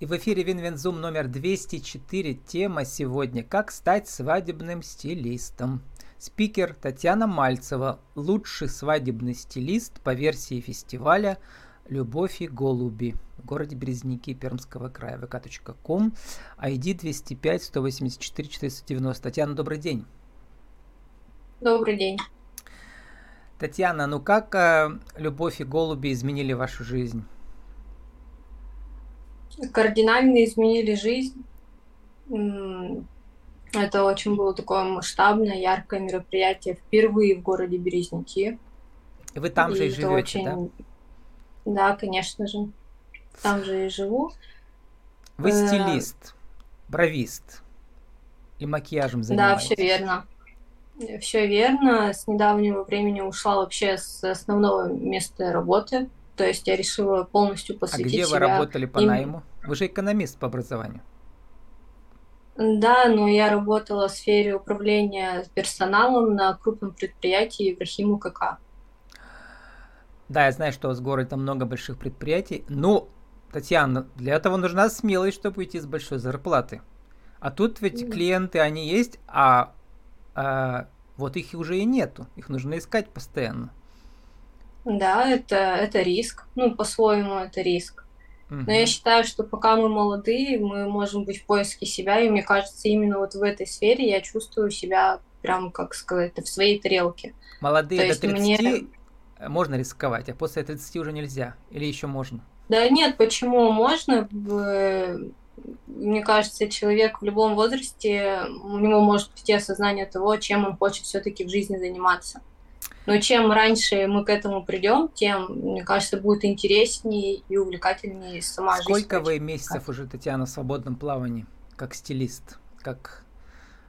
И в эфире Винвензум номер 204. Тема сегодня «Как стать свадебным стилистом». Спикер Татьяна Мальцева, лучший свадебный стилист по версии фестиваля «Любовь и голуби» в городе Березники Пермского края. vk.com, ID 205 184 490. Татьяна, добрый день. Добрый день. Татьяна, ну как э, «Любовь и голуби» изменили вашу жизнь? Кардинально изменили жизнь. Это очень было такое масштабное, яркое мероприятие впервые в городе Березники. И вы там и же и живете, очень... да? Да, конечно же. Там же и живу. Вы э, стилист, бровист и макияжем занимаетесь. Да, все верно. Все верно. С недавнего времени ушла вообще с основного места работы. То есть я решила полностью посвятить А где себя вы работали по им... найму? Вы же экономист по образованию. Да, но я работала в сфере управления персоналом на крупном предприятии Ибрахим УКК. Да, я знаю, что у вас в городе много больших предприятий. Но, Татьяна, для этого нужна смелость, чтобы уйти с большой зарплаты. А тут ведь mm. клиенты, они есть, а, а вот их уже и нету. Их нужно искать постоянно. Да, это, это риск. Ну, по-своему, это риск. Угу. Но я считаю, что пока мы молодые, мы можем быть в поиске себя, и мне кажется, именно вот в этой сфере я чувствую себя прям, как сказать, в своей тарелке. Молодые То до 30 мне... можно рисковать, а после 30 уже нельзя? Или еще можно? Да нет, почему можно? Мне кажется, человек в любом возрасте, у него может прийти осознание того, чем он хочет все-таки в жизни заниматься. Но чем раньше мы к этому придем, тем, мне кажется, будет интереснее и увлекательнее сама Сколько жизнь. Сколько вы месяцев уже, Татьяна, в свободном плавании, как стилист, как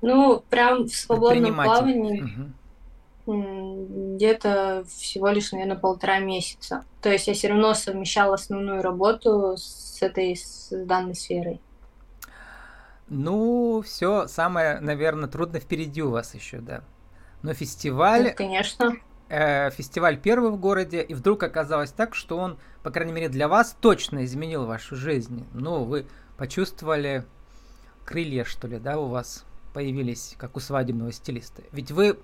Ну, прям в свободном плавании угу. где-то всего лишь, наверное, полтора месяца. То есть я все равно совмещала основную работу с этой, с данной сферой. Ну, все самое, наверное, трудное впереди у вас еще, да. Но фестиваль... Ну, конечно. Э, фестиваль первый в городе, и вдруг оказалось так, что он, по крайней мере, для вас точно изменил вашу жизнь. Ну, вы почувствовали крылья, что ли, да, у вас появились, как у свадебного стилиста. Ведь вы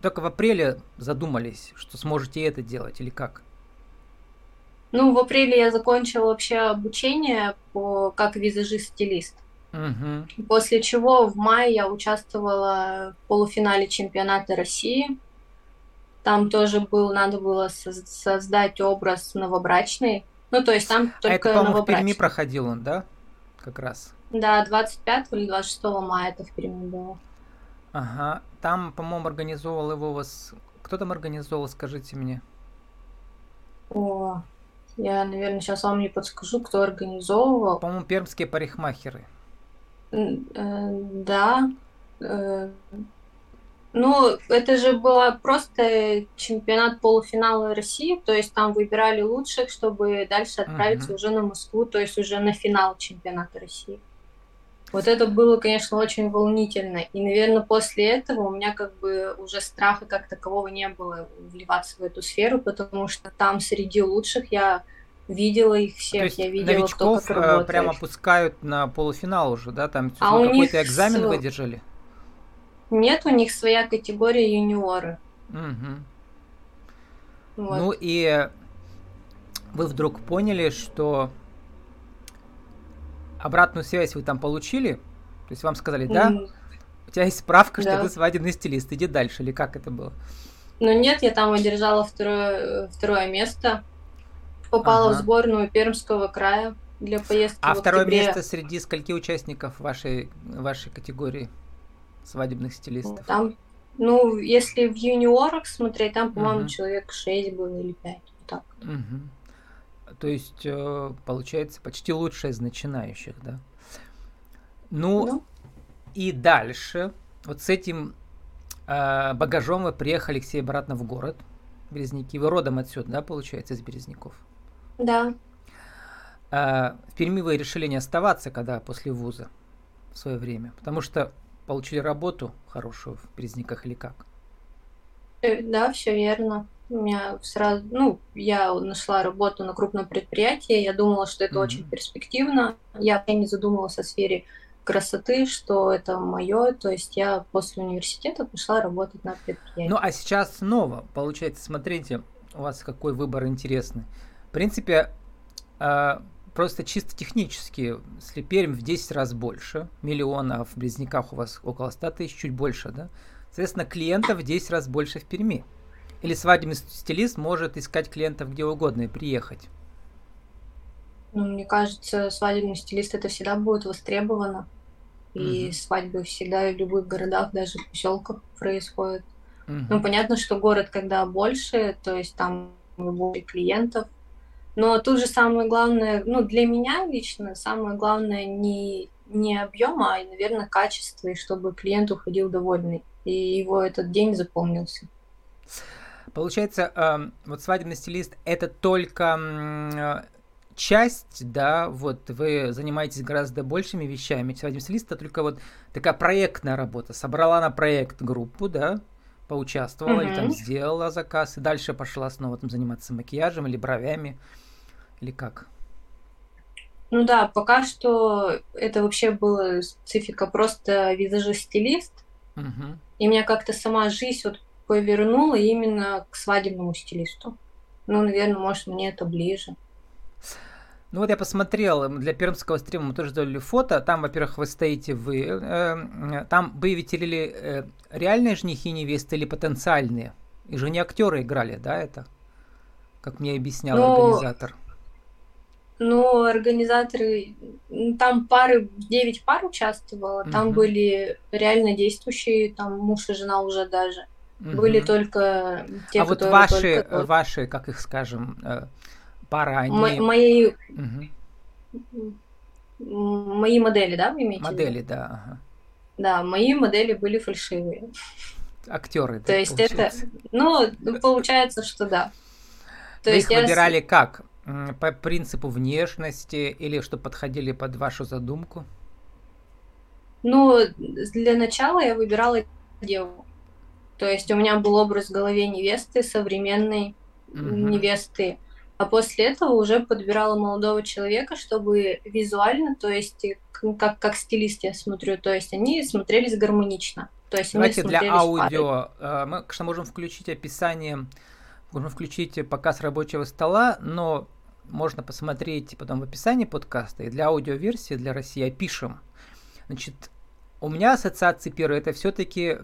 только в апреле задумались, что сможете это делать, или как? Ну, в апреле я закончила вообще обучение по как визажист-стилист. Угу. После чего в мае я участвовала в полуфинале чемпионата России. Там тоже был, надо было создать образ новобрачный. Ну, то есть там только а это, по-моему, в Перми проходил он, да? Как раз. Да, 25 или 26 мая это в Перми было. Ага. Там, по-моему, организовал его вас... Кто там организовал, скажите мне? О, я, наверное, сейчас вам не подскажу, кто организовывал. По-моему, пермские парикмахеры. Э, да. Э, ну, это же была просто чемпионат полуфинала России, то есть там выбирали лучших, чтобы дальше отправиться uh-huh. уже на Москву, то есть уже на финал чемпионата России. Вот это было, конечно, очень волнительно. И, наверное, после этого у меня как бы уже страха как такового не было вливаться в эту сферу, потому что там среди лучших я видела их всех, То есть я видела, новичков кто как э, прямо пускают на полуфинал уже, да? Там а какой-то экзамен с... выдержали? Нет, у них своя категория юниоры. Угу. Вот. Ну и вы вдруг поняли, что обратную связь вы там получили? То есть вам сказали, да? Mm. У тебя есть справка, да. что ты свадебный стилист, иди дальше, или как это было? Ну нет, я там одержала второе, второе место попала ага. в сборную Пермского края для поездки. А второе место среди скольки участников вашей, вашей категории свадебных стилистов? Там, ну, если в юниорах смотреть, там, по-моему, угу. человек 6 было или 5. Вот так. Угу. То есть, э, получается, почти лучшая из начинающих, да? Ну, ну. и дальше, вот с этим э, багажом вы приехали к себе обратно в город, Березники. Вы родом отсюда, да, получается, из Березников? Да. А, в Перми вы решили не оставаться, когда после вуза в свое время, потому что получили работу хорошую в Березниках или как? Э, да, все верно. У меня сразу, ну, я нашла работу на крупном предприятии, я думала, что это mm-hmm. очень перспективно. Я не задумывалась о сфере красоты, что это мое. То есть я после университета пошла работать на предприятии. Ну, а сейчас снова, получается, смотрите, у вас какой выбор интересный. В принципе, э, просто чисто технически, если Пермь в 10 раз больше, миллиона, а в Близняках у вас около 100 тысяч, чуть больше, да? Соответственно, клиентов в 10 раз больше в Перми. Или свадебный стилист может искать клиентов где угодно и приехать. Ну, мне кажется, свадебный стилист это всегда будет востребовано. И mm свадьбы всегда в любых городах, даже в поселках происходят. mm Ну, понятно, что город, когда больше, то есть там больше клиентов. Но тут же самое главное, ну, для меня лично, самое главное не, не объем, а, наверное, качество, и чтобы клиент уходил довольный, и его этот день запомнился. Получается, э, вот свадебный стилист это только часть, да, вот вы занимаетесь гораздо большими вещами. Свадебный стилист это только вот такая проектная работа. Собрала на проект группу, да, поучаствовала mm-hmm. или там сделала заказ, и дальше пошла снова там заниматься макияжем или бровями, или как? Ну да, пока что это вообще была специфика просто визажист-стилист. Угу. И меня как-то сама жизнь вот повернула именно к свадебному стилисту. Ну, наверное, может, мне это ближе. Ну вот я посмотрел, для пермского стрима мы тоже сделали фото. Там, во-первых, вы стоите вы. Э, э, там вы ветерили э, реальные женихи невесты или потенциальные? И же не актеры играли, да, это? Как мне объяснял ну, организатор. Ну, организаторы, там пары, 9 пар участвовало, угу. там были реально действующие, там муж и жена уже даже. Угу. Были только те, А вот ваши, только... ваши, как их скажем, пара, они... М- мои... Угу. Мои модели, да, вы имеете Модели, да. Ага. Да, мои модели были фальшивые. Актеры. То есть получается. это, ну, получается, что да. То Вы есть их выбирали как? По принципу внешности или что подходили под вашу задумку? Ну, для начала я выбирала деву. То есть у меня был образ в голове невесты, современной угу. невесты. А после этого уже подбирала молодого человека, чтобы визуально, то есть как, как стилист я смотрю, то есть они смотрелись гармонично. То есть Давайте для аудио парой. Э, мы, конечно, можем включить описание, можем включить показ рабочего стола, но можно посмотреть потом в описании подкаста, и для аудиоверсии, для России опишем. Значит, у меня ассоциации первые, это все-таки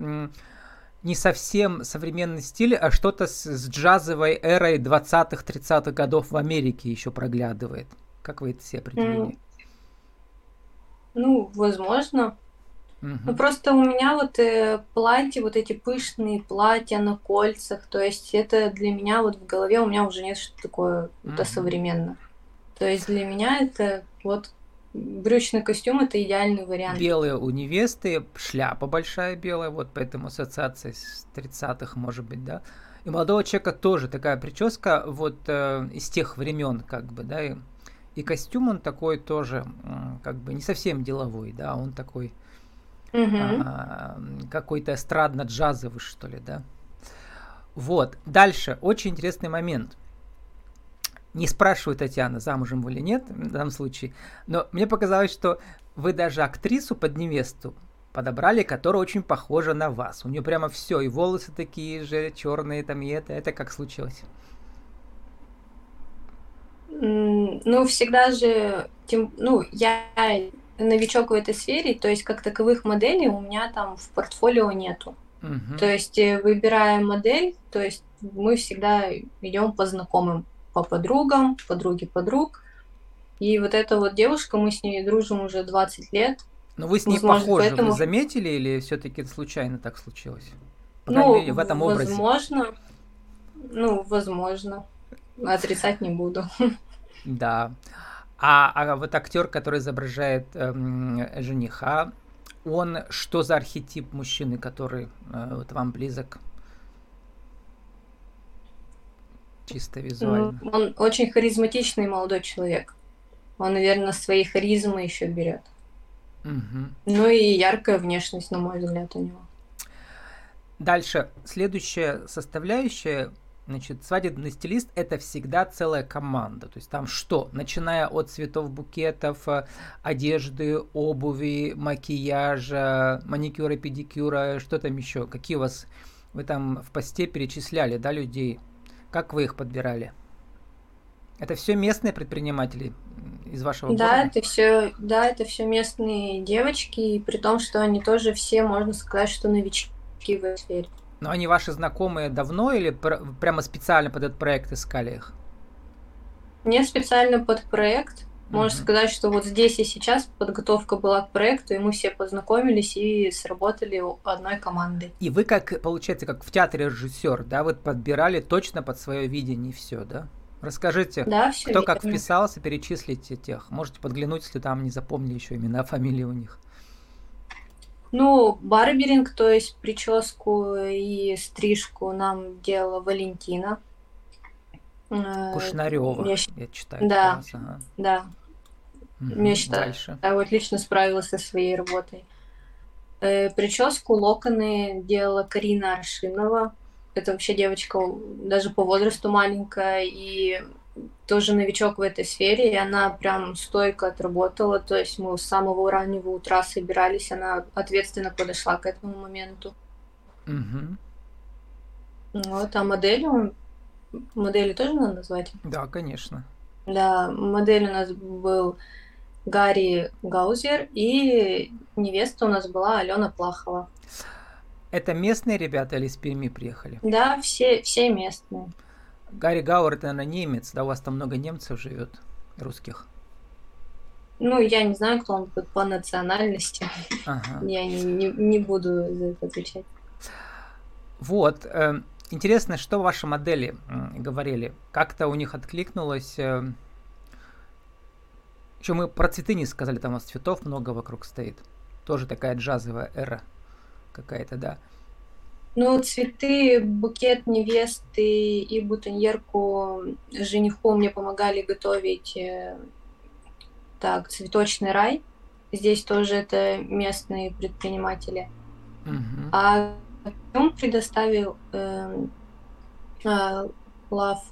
не совсем современный стиль, а что-то с, с джазовой эрой 20-х, 30-х годов в Америке еще проглядывает. Как вы это себе определили? Ну, возможно. Угу. Ну, просто у меня вот э, платья, вот эти пышные платья на кольцах, то есть это для меня вот в голове у меня уже нет что такое угу. это современно. То есть для меня это вот брючный костюм это идеальный вариант. Белые у невесты, шляпа большая белая, вот поэтому ассоциация с 30-х может быть, да. И молодого человека тоже такая прическа вот э, из тех времен, как бы, да, и, и костюм он такой тоже, как бы не совсем деловой, да, он такой угу. а, какой-то эстрадно-джазовый, что ли, да. Вот, дальше, очень интересный момент. Не спрашиваю Татьяна, замужем вы или нет в данном случае, но мне показалось, что вы даже актрису под невесту подобрали, которая очень похожа на вас. У нее прямо все, и волосы такие же, черные там, и это. Это как случилось? Ну, всегда же, тем, ну, я новичок в этой сфере, то есть как таковых моделей у меня там в портфолио нету. Угу. То есть э, выбирая модель, то есть мы всегда идем по знакомым по подругам, подруги подруг. И вот эта вот девушка, мы с ней дружим уже 20 лет. Но вы с ней Возможно, похожи, поэтому... вы заметили или все-таки случайно так случилось? По ну, мере, в этом образе. Возможно. Ну, возможно. Отрицать не буду. Да. А, а вот актер, который изображает эм, жениха, он что за архетип мужчины, который э, вот вам близок? чисто визуально. Ну, он очень харизматичный молодой человек. Он, наверное, своей харизмы еще берет. Угу. Ну и яркая внешность, на мой взгляд, у него. Дальше. Следующая составляющая, Значит, свадебный стилист – это всегда целая команда. То есть там что? Начиная от цветов букетов, э, одежды, обуви, макияжа, маникюра, педикюра, что там еще? Какие у вас... Вы там в посте перечисляли, да, людей? Как вы их подбирали? Это все местные предприниматели из вашего да, города? Это все, да, это все местные девочки, и при том, что они тоже все, можно сказать, что новички в этой сфере. Но они ваши знакомые давно или пр- прямо специально под этот проект искали их? Не специально под проект. Можно Мгм. сказать, что вот здесь и сейчас подготовка была к проекту, и мы все познакомились и сработали одной командой. И вы как, получается, как в театре режиссер, да, вы подбирали точно под свое видение все, да? Расскажите, Да, кто как вписался, перечислите тех. Можете подглянуть, если там не запомнили еще имена, фамилии у них. Ну, барберинг, то есть прическу и стрижку нам делала Валентина. Э, Кушнарева, я я, читаю. да. раз, ага. Да, Мгм, я считаю. Дальше. я вот отлично справилась со своей работой. Э, Прическу, локоны делала Карина Аршинова. Это вообще девочка даже по возрасту маленькая и тоже новичок в этой сфере, и она прям стойко отработала. То есть мы с самого раннего утра собирались, она ответственно подошла к этому моменту. Мгм. Вот, а модели, модели тоже надо назвать? Да, конечно. Да, модель у нас был Гарри Гаузер, и невеста у нас была Алена Плахова. Это местные ребята или из Перми приехали? Да, все, все местные. Гарри Гауэр, это, наверное, немец, да, у вас там много немцев живет, русских. Ну, я не знаю, кто он по, по национальности. Ага. Я не, не, не буду за это отвечать. Вот. э, Интересно, что ваши модели говорили? Как-то у них откликнулось... Еще мы про цветы не сказали, там у вас цветов много вокруг стоит. Тоже такая джазовая эра какая-то, да. Ну, цветы, букет невесты и бутоньерку жениху мне помогали готовить э, так, цветочный рай. Здесь тоже это местные предприниматели. Мгм. А он предоставил эм, а, Love,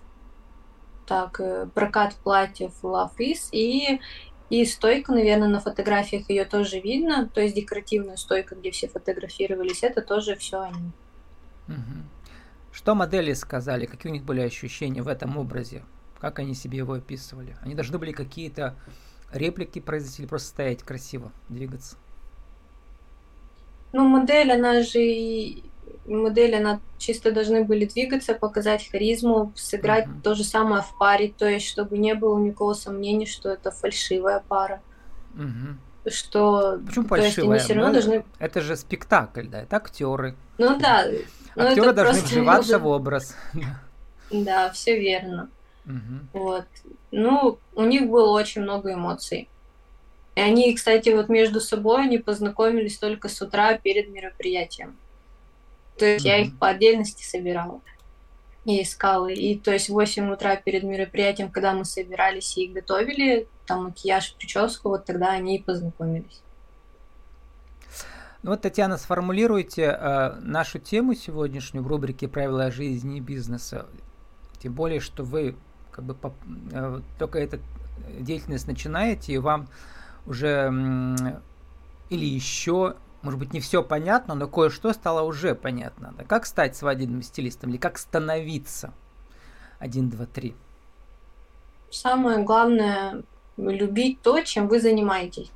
так, э, прокат платьев Love Is и, и стойка, наверное, на фотографиях ее тоже видно, то есть декоративная стойка, где все фотографировались, это тоже все они. Что модели сказали? Какие у них были ощущения в этом образе? Как они себе его описывали? Они должны были какие-то реплики произвести или просто стоять красиво, двигаться? Ну, модель, она же и- модель, она чисто должны были двигаться, показать харизму, сыграть Мгм. то же самое в паре, то есть чтобы не было никакого сомнения, что это фальшивая пара, Мгм. что Почему то есть они фальшивая? все равно Мы- должны Это же спектакль, да, это актеры. Ну да, ну Актеры должны вживаться нужно- в образ. Да, все верно. Вот. Ну, у них было очень много эмоций. И они, кстати, вот между собой они познакомились только с утра перед мероприятием. То есть я их по отдельности собирала и искала. И то есть в 8 утра перед мероприятием, когда мы собирались и готовили, там макияж, прическу, вот тогда они и познакомились. Ну вот, Татьяна, сформулируйте э, нашу тему сегодняшнюю в рубрике «Правила жизни и бизнеса». Тем более, что вы как бы поп- э, только эту деятельность начинаете, и вам уже м, или еще, может быть, не все понятно, но кое-что стало уже понятно. Да? Как стать свадебным стилистом или как становиться? Один, два, три. Самое главное любить то, чем вы занимаетесь.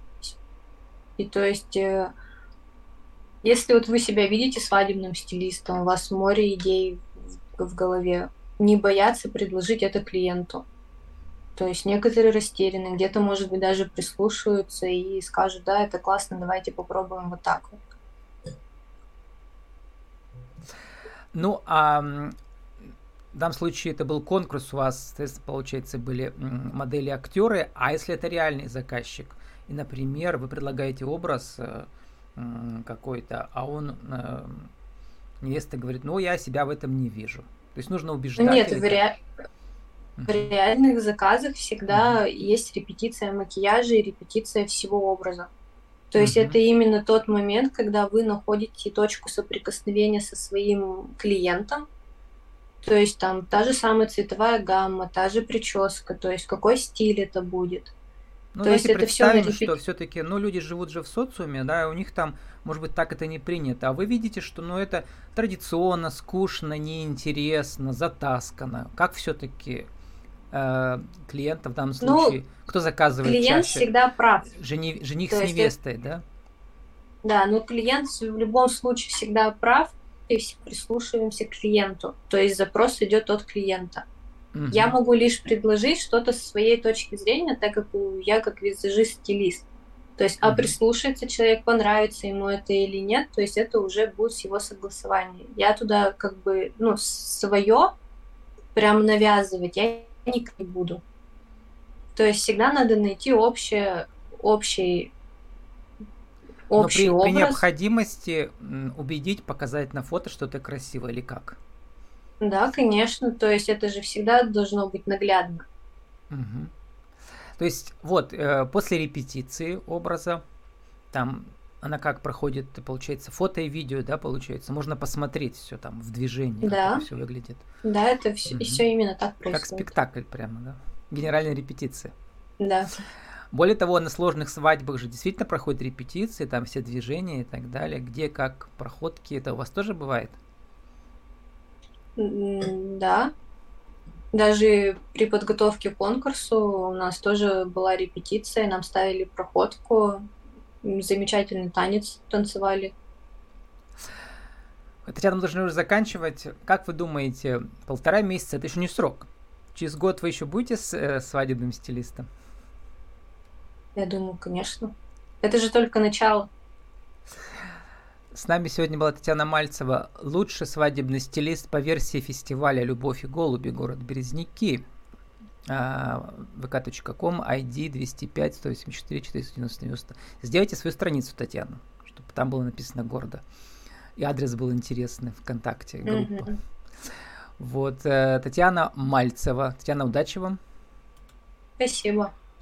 И то есть, э, если вот вы себя видите свадебным стилистом, у вас море идей в, голове, не бояться предложить это клиенту. То есть некоторые растеряны, где-то, может быть, даже прислушаются и скажут, да, это классно, давайте попробуем вот так вот. Ну, а в данном случае это был конкурс, у вас, соответственно, получается, были м, модели актеры, а если это реальный заказчик, и, например, вы предлагаете образ э, какой-то, а он, э, невеста говорит, ну, я себя в этом не вижу. То есть нужно убеждать. Нет, в, ре- в реальных заказах всегда есть репетиция макияжа и репетиция всего образа. То есть Мгм. это именно тот момент, когда вы находите точку соприкосновения со своим клиентом, То есть там та же самая цветовая гамма, та же прическа, то есть какой стиль это будет. Ну, то есть это все репет... что все-таки, ну, люди живут же в социуме, да, у них там, может быть, так это не принято, а вы видите, что, ну, это традиционно, скучно, неинтересно, затаскано. Как все-таки э, клиента в данном ну, случае, ну, кто заказывает клиент чаще? всегда прав. Жени, жених то с невестой, это... да? Да, но клиент в любом случае всегда прав, и все прислушиваемся к клиенту. То есть запрос идет от клиента. Угу. Я могу лишь предложить что-то со своей точки зрения, так как я как визажист-стилист. То есть, а прислушается человек, понравится ему это или нет, то есть это уже будет с его согласования. Я туда как бы, ну, свое прям навязывать я никак не буду. То есть всегда надо найти общее, общий общий Но при, образ. при необходимости убедить, показать на фото, что ты красиво или как? Да, конечно. То есть это же всегда должно быть наглядно. Угу. То есть вот э, после репетиции образа там она как проходит, получается, фото и видео, да, получается. Можно посмотреть все там в движении, да. как все выглядит. Да, это все, угу. все именно так происходит. Как спектакль прямо, да. Генеральная репетиция. Да. Более того, на сложных свадьбах же действительно проходят репетиции, там все движения и так далее. Где как проходки, это у вас тоже бывает? Да. Даже при подготовке к конкурсу у нас тоже была репетиция, нам ставили проходку, замечательный танец танцевали. Татьяна, мы должны уже заканчивать. Как вы думаете, полтора месяца это еще не срок? Через год вы еще будете с э, свадебным стилистом? Я думаю, конечно. Это же только начало. С нами сегодня была Татьяна Мальцева, лучший свадебный стилист по версии фестиваля «Любовь и голуби. Город Березники». vk.com, ID 205 184 490. Сделайте свою страницу, Татьяна, чтобы там было написано города. И адрес был интересный ВКонтакте, группа. Mm-hmm. Вот, э, Татьяна Мальцева. Татьяна, удачи вам. Спасибо.